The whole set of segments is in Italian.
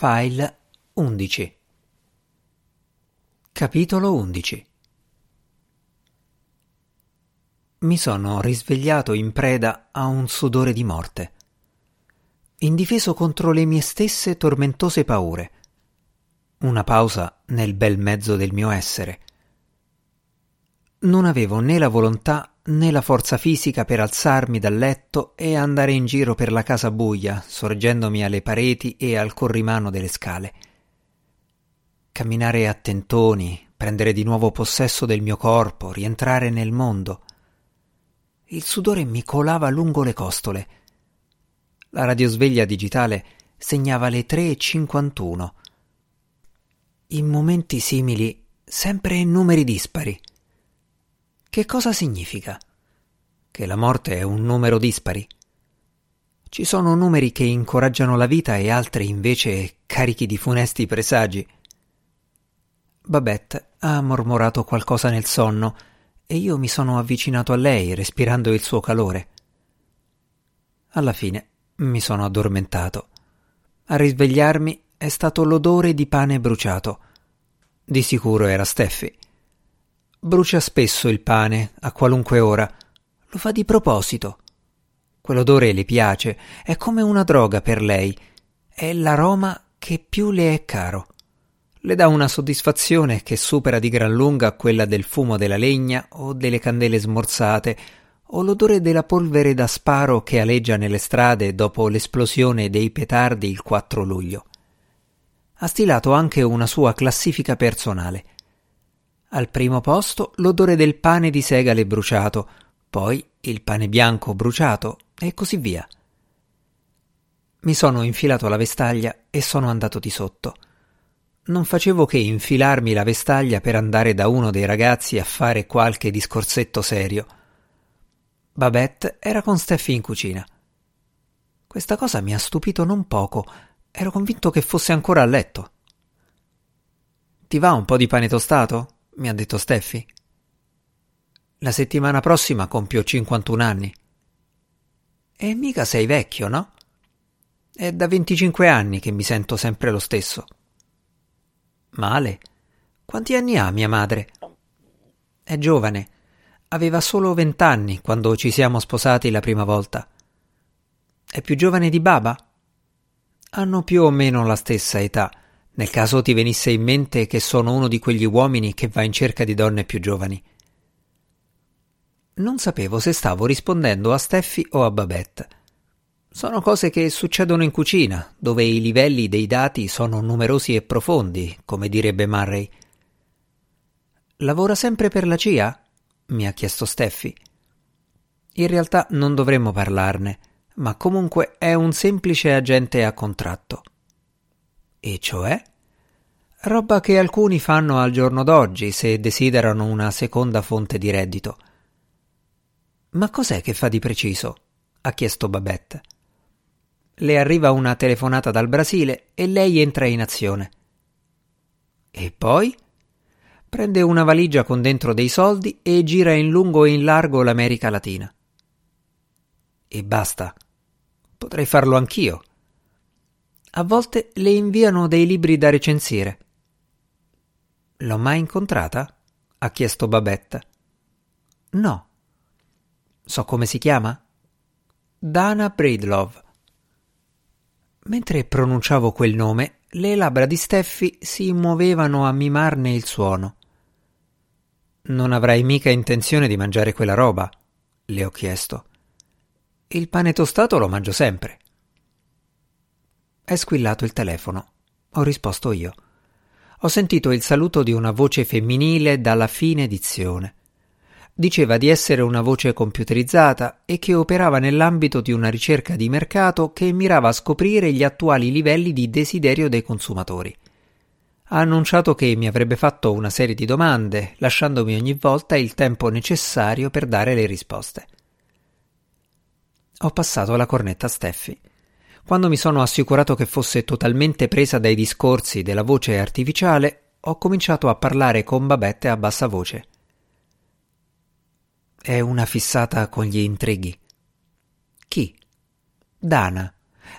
File 11 Capitolo 11 Mi sono risvegliato in preda a un sudore di morte, indifeso contro le mie stesse tormentose paure. Una pausa nel bel mezzo del mio essere. Non avevo né la volontà né la forza fisica per alzarmi dal letto e andare in giro per la casa buia, sorgendomi alle pareti e al corrimano delle scale. Camminare a tentoni, prendere di nuovo possesso del mio corpo, rientrare nel mondo. Il sudore mi colava lungo le costole. La radiosveglia digitale segnava le 3.51. In momenti simili, sempre numeri dispari. Che cosa significa? Che la morte è un numero dispari? Ci sono numeri che incoraggiano la vita e altri invece carichi di funesti presagi. Babette ha mormorato qualcosa nel sonno e io mi sono avvicinato a lei respirando il suo calore. Alla fine mi sono addormentato. A risvegliarmi è stato l'odore di pane bruciato. Di sicuro era Steffi. Brucia spesso il pane, a qualunque ora. Lo fa di proposito. Quell'odore le piace, è come una droga per lei. È l'aroma che più le è caro. Le dà una soddisfazione che supera di gran lunga quella del fumo della legna o delle candele smorzate o l'odore della polvere da sparo che aleggia nelle strade dopo l'esplosione dei petardi il 4 luglio. Ha stilato anche una sua classifica personale. Al primo posto l'odore del pane di segale bruciato, poi il pane bianco bruciato e così via. Mi sono infilato la vestaglia e sono andato di sotto. Non facevo che infilarmi la vestaglia per andare da uno dei ragazzi a fare qualche discorsetto serio. Babette era con Steffi in cucina. Questa cosa mi ha stupito non poco. Ero convinto che fosse ancora a letto. Ti va un po' di pane tostato? Mi ha detto Steffi. La settimana prossima compio 51 anni. E mica sei vecchio, no? È da 25 anni che mi sento sempre lo stesso. Male? Quanti anni ha mia madre? È giovane. Aveva solo vent'anni quando ci siamo sposati la prima volta. È più giovane di Baba? Hanno più o meno la stessa età nel caso ti venisse in mente che sono uno di quegli uomini che va in cerca di donne più giovani. Non sapevo se stavo rispondendo a Steffi o a Babette. Sono cose che succedono in cucina, dove i livelli dei dati sono numerosi e profondi, come direbbe Murray. Lavora sempre per la CIA? mi ha chiesto Steffi. In realtà non dovremmo parlarne, ma comunque è un semplice agente a contratto. E cioè? Roba che alcuni fanno al giorno d'oggi se desiderano una seconda fonte di reddito. Ma cos'è che fa di preciso? ha chiesto Babette. Le arriva una telefonata dal Brasile e lei entra in azione. E poi? Prende una valigia con dentro dei soldi e gira in lungo e in largo l'America Latina. E basta. Potrei farlo anch'io. A volte le inviano dei libri da recensire. L'ho mai incontrata? ha chiesto Babette. No. So come si chiama? Dana Breedlove. Mentre pronunciavo quel nome, le labbra di Steffi si muovevano a mimarne il suono. Non avrai mica intenzione di mangiare quella roba? le ho chiesto. Il pane tostato lo mangio sempre. È squillato il telefono. Ho risposto io. Ho sentito il saluto di una voce femminile dalla fine edizione. Diceva di essere una voce computerizzata e che operava nell'ambito di una ricerca di mercato che mirava a scoprire gli attuali livelli di desiderio dei consumatori. Ha annunciato che mi avrebbe fatto una serie di domande, lasciandomi ogni volta il tempo necessario per dare le risposte. Ho passato la cornetta a Steffi. Quando mi sono assicurato che fosse totalmente presa dai discorsi della voce artificiale, ho cominciato a parlare con Babette a bassa voce. È una fissata con gli intrighi. Chi? Dana.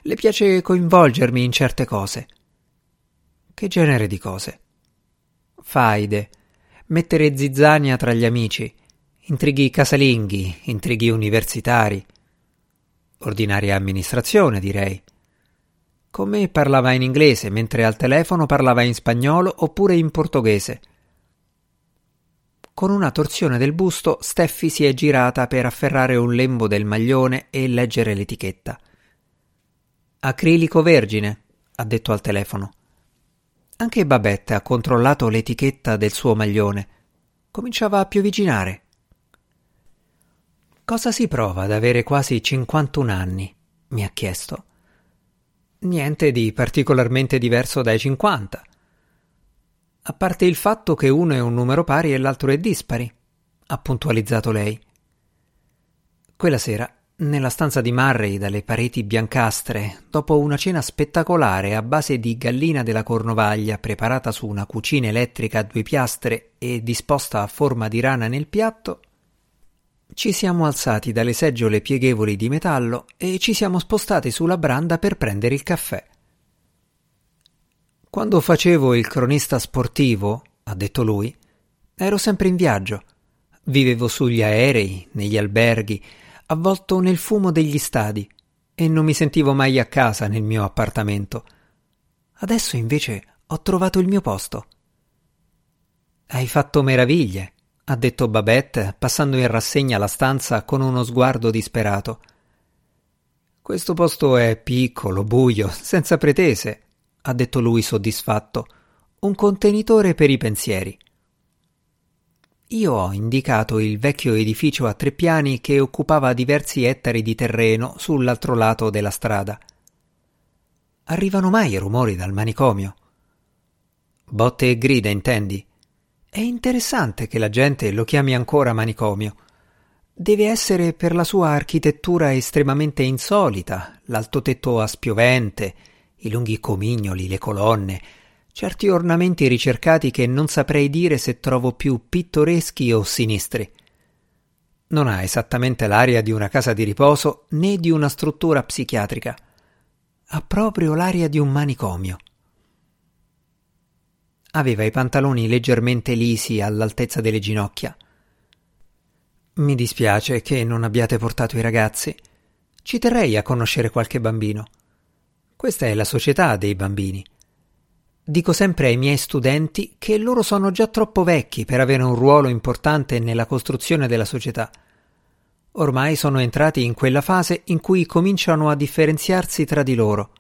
Le piace coinvolgermi in certe cose. Che genere di cose? Faide, mettere zizzania tra gli amici, intrighi casalinghi, intrighi universitari. Ordinaria amministrazione, direi. Con me parlava in inglese, mentre al telefono parlava in spagnolo oppure in portoghese. Con una torsione del busto, Steffi si è girata per afferrare un lembo del maglione e leggere l'etichetta. Acrilico vergine, ha detto al telefono. Anche Babette ha controllato l'etichetta del suo maglione. Cominciava a piovigginare. Cosa si prova ad avere quasi 51 anni? mi ha chiesto. Niente di particolarmente diverso dai 50 a parte il fatto che uno è un numero pari e l'altro è dispari, ha puntualizzato lei. Quella sera, nella stanza di Murray dalle pareti biancastre, dopo una cena spettacolare a base di gallina della Cornovaglia preparata su una cucina elettrica a due piastre e disposta a forma di rana nel piatto, ci siamo alzati dalle seggiole pieghevoli di metallo e ci siamo spostati sulla branda per prendere il caffè. Quando facevo il cronista sportivo, ha detto lui, ero sempre in viaggio. Vivevo sugli aerei, negli alberghi, avvolto nel fumo degli stadi e non mi sentivo mai a casa nel mio appartamento. Adesso invece ho trovato il mio posto. Hai fatto meraviglie, ha detto Babette, passando in rassegna la stanza con uno sguardo disperato. Questo posto è piccolo, buio, senza pretese, ha detto lui soddisfatto, un contenitore per i pensieri. Io ho indicato il vecchio edificio a tre piani che occupava diversi ettari di terreno sull'altro lato della strada. Arrivano mai rumori dal manicomio? Botte e grida, intendi? È interessante che la gente lo chiami ancora manicomio. Deve essere per la sua architettura estremamente insolita, l'alto tetto a spiovente, i lunghi comignoli, le colonne, certi ornamenti ricercati che non saprei dire se trovo più pittoreschi o sinistri. Non ha esattamente l'aria di una casa di riposo né di una struttura psichiatrica. Ha proprio l'aria di un manicomio. Aveva i pantaloni leggermente lisi all'altezza delle ginocchia. Mi dispiace che non abbiate portato i ragazzi. Ci terrei a conoscere qualche bambino. Questa è la società dei bambini. Dico sempre ai miei studenti che loro sono già troppo vecchi per avere un ruolo importante nella costruzione della società. Ormai sono entrati in quella fase in cui cominciano a differenziarsi tra di loro.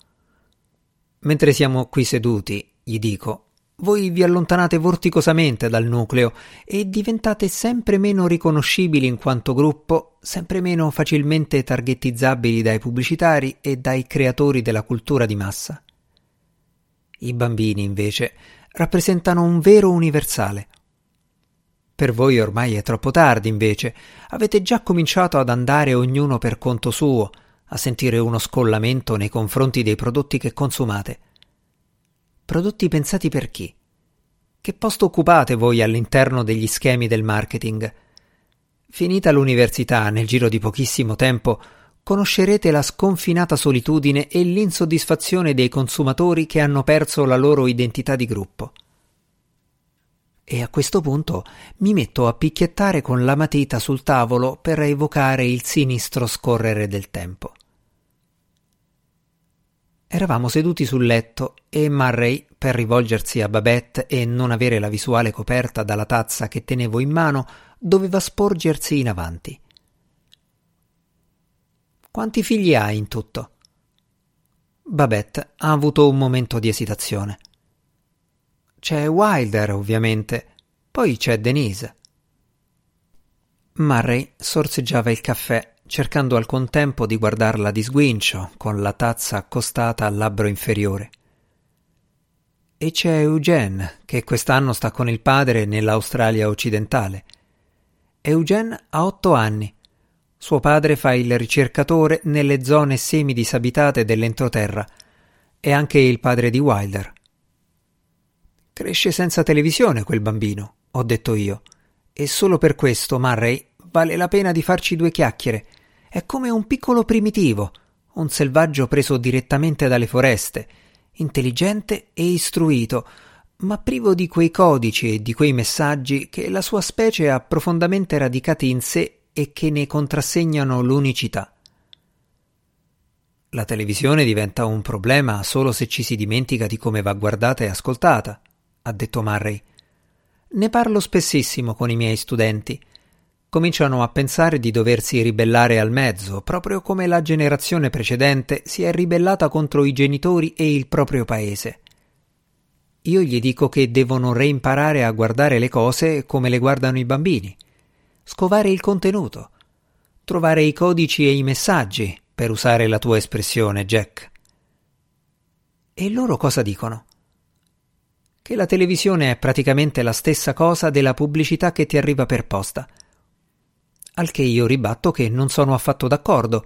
Mentre siamo qui seduti, gli dico, voi vi allontanate vorticosamente dal nucleo e diventate sempre meno riconoscibili in quanto gruppo, sempre meno facilmente targetizzabili dai pubblicitari e dai creatori della cultura di massa. I bambini, invece, rappresentano un vero universale. Per voi ormai è troppo tardi, invece, avete già cominciato ad andare ognuno per conto suo, a sentire uno scollamento nei confronti dei prodotti che consumate Prodotti pensati per chi? Che posto occupate voi all'interno degli schemi del marketing? Finita l'università, nel giro di pochissimo tempo, conoscerete la sconfinata solitudine e l'insoddisfazione dei consumatori che hanno perso la loro identità di gruppo. E a questo punto mi metto a picchiettare con la matita sul tavolo per evocare il sinistro scorrere del tempo. Eravamo seduti sul letto e Murray, per rivolgersi a Babette e non avere la visuale coperta dalla tazza che tenevo in mano, doveva sporgersi in avanti. Quanti figli hai in tutto? Babette ha avuto un momento di esitazione. C'è Wilder, ovviamente, poi c'è Denise. Murray sorseggiava il caffè cercando al contempo di guardarla di sguincio, con la tazza accostata al labbro inferiore. E c'è Eugene, che quest'anno sta con il padre nell'Australia occidentale. Eugene ha otto anni. Suo padre fa il ricercatore nelle zone semi-disabitate dell'entroterra. È anche il padre di Wilder. Cresce senza televisione quel bambino, ho detto io. E solo per questo, Murray, vale la pena di farci due chiacchiere è come un piccolo primitivo, un selvaggio preso direttamente dalle foreste, intelligente e istruito, ma privo di quei codici e di quei messaggi che la sua specie ha profondamente radicati in sé e che ne contrassegnano l'unicità. La televisione diventa un problema solo se ci si dimentica di come va guardata e ascoltata, ha detto Murray. Ne parlo spessissimo con i miei studenti. Cominciano a pensare di doversi ribellare al mezzo, proprio come la generazione precedente si è ribellata contro i genitori e il proprio paese. Io gli dico che devono reimparare a guardare le cose come le guardano i bambini, scovare il contenuto, trovare i codici e i messaggi, per usare la tua espressione, Jack. E loro cosa dicono? Che la televisione è praticamente la stessa cosa della pubblicità che ti arriva per posta. Al che io ribatto che non sono affatto d'accordo.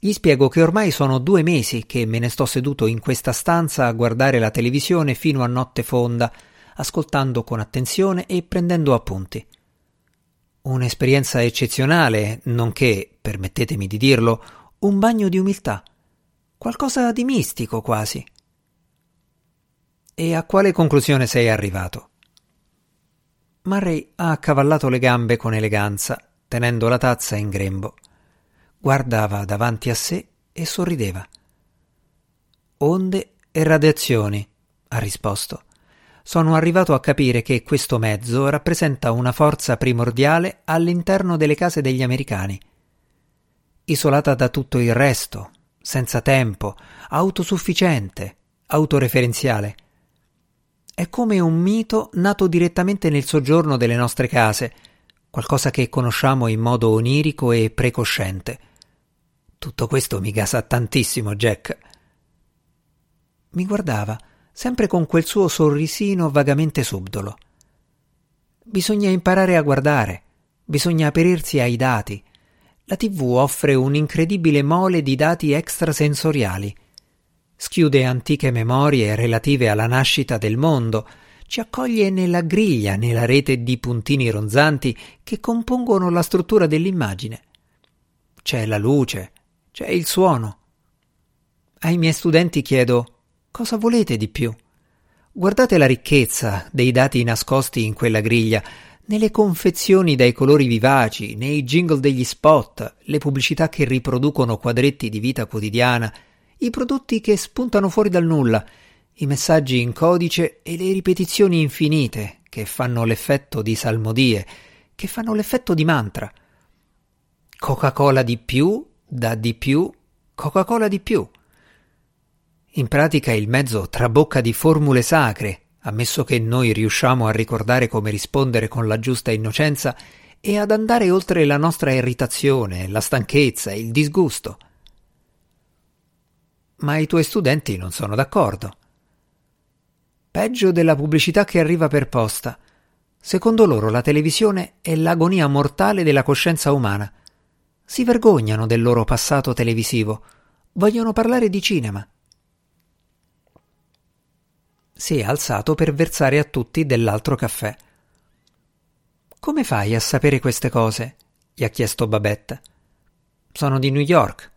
Gli spiego che ormai sono due mesi che me ne sto seduto in questa stanza a guardare la televisione fino a notte fonda, ascoltando con attenzione e prendendo appunti. Un'esperienza eccezionale, nonché, permettetemi di dirlo, un bagno di umiltà, qualcosa di mistico quasi. E a quale conclusione sei arrivato? Murray ha accavallato le gambe con eleganza, tenendo la tazza in grembo. Guardava davanti a sé e sorrideva. Onde e radiazioni, ha risposto. Sono arrivato a capire che questo mezzo rappresenta una forza primordiale all'interno delle case degli americani isolata da tutto il resto, senza tempo, autosufficiente, autoreferenziale. È come un mito nato direttamente nel soggiorno delle nostre case, qualcosa che conosciamo in modo onirico e precosciente. Tutto questo mi gasa tantissimo, Jack. Mi guardava, sempre con quel suo sorrisino vagamente subdolo. Bisogna imparare a guardare, bisogna aprirsi ai dati, la TV offre un'incredibile mole di dati extrasensoriali. Schiude antiche memorie relative alla nascita del mondo, ci accoglie nella griglia, nella rete di puntini ronzanti che compongono la struttura dell'immagine. C'è la luce, c'è il suono. Ai miei studenti chiedo cosa volete di più? Guardate la ricchezza dei dati nascosti in quella griglia, nelle confezioni dai colori vivaci, nei jingle degli spot, le pubblicità che riproducono quadretti di vita quotidiana, i prodotti che spuntano fuori dal nulla, i messaggi in codice e le ripetizioni infinite che fanno l'effetto di salmodie, che fanno l'effetto di mantra. Coca-Cola di più, da di più, Coca-Cola di più. In pratica il mezzo trabocca di formule sacre, ammesso che noi riusciamo a ricordare come rispondere con la giusta innocenza e ad andare oltre la nostra irritazione, la stanchezza, il disgusto. Ma i tuoi studenti non sono d'accordo. Peggio della pubblicità che arriva per posta. Secondo loro la televisione è l'agonia mortale della coscienza umana. Si vergognano del loro passato televisivo. Vogliono parlare di cinema si è alzato per versare a tutti dell'altro caffè. Come fai a sapere queste cose? gli ha chiesto Babette. Sono di New York.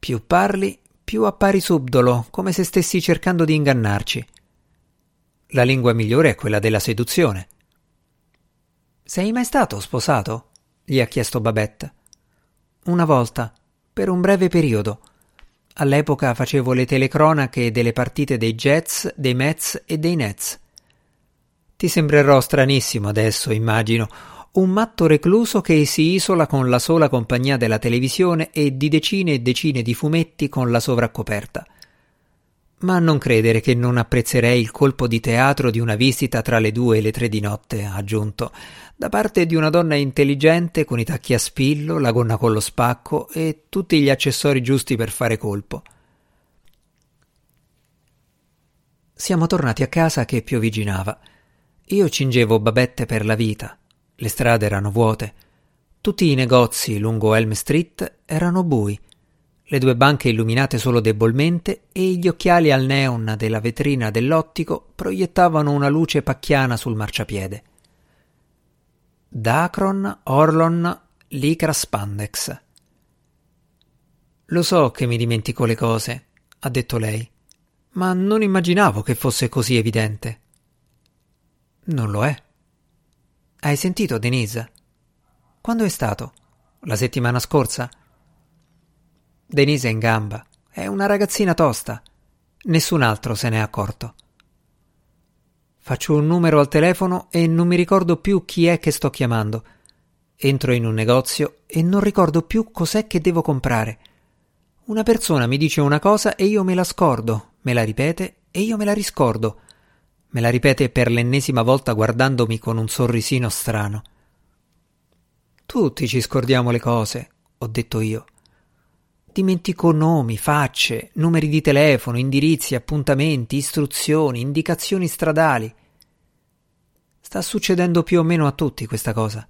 Più parli, più appari subdolo, come se stessi cercando di ingannarci. La lingua migliore è quella della seduzione. Sei mai stato sposato? gli ha chiesto Babette. Una volta, per un breve periodo. All'epoca facevo le telecronache delle partite dei Jets, dei Mets e dei Nets. Ti sembrerò stranissimo adesso, immagino, un matto recluso che si isola con la sola compagnia della televisione e di decine e decine di fumetti con la sovraccoperta. Ma non credere che non apprezzerei il colpo di teatro di una visita tra le due e le tre di notte, ha aggiunto, da parte di una donna intelligente con i tacchi a spillo, la gonna con lo spacco e tutti gli accessori giusti per fare colpo. Siamo tornati a casa che piovigginava. Io cingevo babette per la vita. Le strade erano vuote. Tutti i negozi lungo Elm Street erano bui le due banche illuminate solo debolmente e gli occhiali al neon della vetrina dell'ottico proiettavano una luce pacchiana sul marciapiede. Dacron, Orlon, Lycra Spandex. Lo so che mi dimentico le cose, ha detto lei. ma non immaginavo che fosse così evidente. Non lo è. Hai sentito, Denise? Quando è stato? La settimana scorsa? Denise è in gamba. È una ragazzina tosta. Nessun altro se n'è accorto. Faccio un numero al telefono e non mi ricordo più chi è che sto chiamando. Entro in un negozio e non ricordo più cos'è che devo comprare. Una persona mi dice una cosa e io me la scordo, me la ripete e io me la riscordo. Me la ripete per l'ennesima volta guardandomi con un sorrisino strano. Tutti ci scordiamo le cose, ho detto io. Dimentico nomi, facce, numeri di telefono, indirizzi, appuntamenti, istruzioni, indicazioni stradali. Sta succedendo più o meno a tutti questa cosa.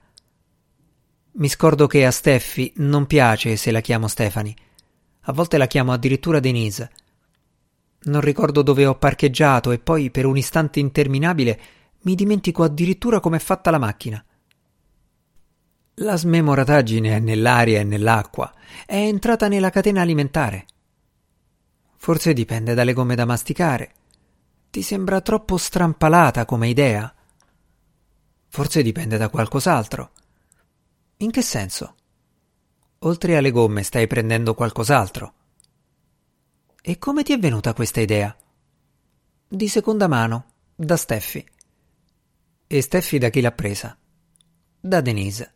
Mi scordo che a Steffi non piace se la chiamo Stefani. A volte la chiamo addirittura Denise. Non ricordo dove ho parcheggiato e poi per un istante interminabile mi dimentico addirittura com'è fatta la macchina. La smemorataggine è nell'aria e nell'acqua, è entrata nella catena alimentare. Forse dipende dalle gomme da masticare. Ti sembra troppo strampalata come idea? Forse dipende da qualcos'altro. In che senso? Oltre alle gomme stai prendendo qualcos'altro. E come ti è venuta questa idea? Di seconda mano, da Steffi. E Steffi da chi l'ha presa? Da Denise.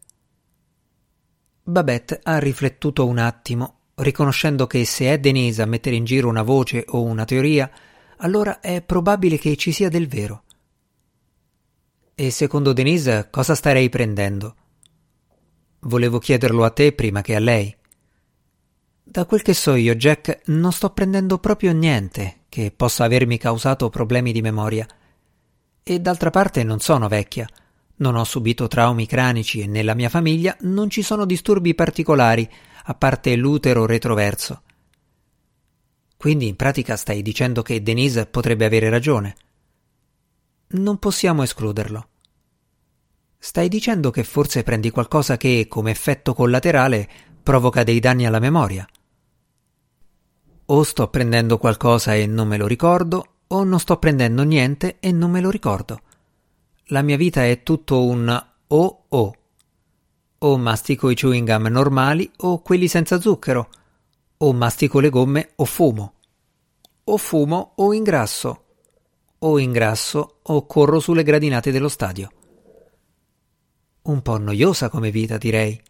Babette ha riflettuto un attimo, riconoscendo che se è Denise a mettere in giro una voce o una teoria, allora è probabile che ci sia del vero. E secondo Denise cosa starei prendendo? Volevo chiederlo a te prima che a lei. Da quel che so io, Jack, non sto prendendo proprio niente che possa avermi causato problemi di memoria. E d'altra parte non sono vecchia. Non ho subito traumi cranici e nella mia famiglia non ci sono disturbi particolari, a parte l'utero retroverso. Quindi in pratica stai dicendo che Denise potrebbe avere ragione. Non possiamo escluderlo. Stai dicendo che forse prendi qualcosa che, come effetto collaterale, provoca dei danni alla memoria. O sto prendendo qualcosa e non me lo ricordo, o non sto prendendo niente e non me lo ricordo. La mia vita è tutto un o o. O mastico i chewing gum normali o quelli senza zucchero. O mastico le gomme o fumo. O fumo o ingrasso. O ingrasso o corro sulle gradinate dello stadio. Un po' noiosa come vita, direi.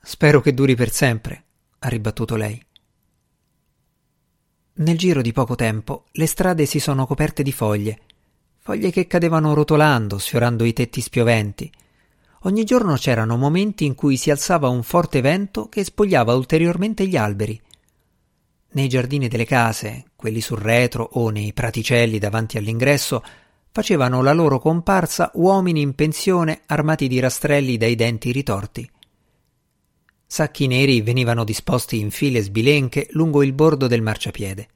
Spero che duri per sempre, ha ribattuto lei. Nel giro di poco tempo le strade si sono coperte di foglie, foglie che cadevano rotolando, sfiorando i tetti spioventi. Ogni giorno c'erano momenti in cui si alzava un forte vento che spogliava ulteriormente gli alberi. Nei giardini delle case, quelli sul retro o nei praticelli davanti all'ingresso, facevano la loro comparsa uomini in pensione armati di rastrelli dai denti ritorti. Sacchi neri venivano disposti in file sbilenche lungo il bordo del marciapiede.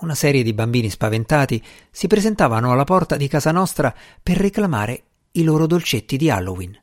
Una serie di bambini spaventati si presentavano alla porta di casa nostra per reclamare i loro dolcetti di Halloween.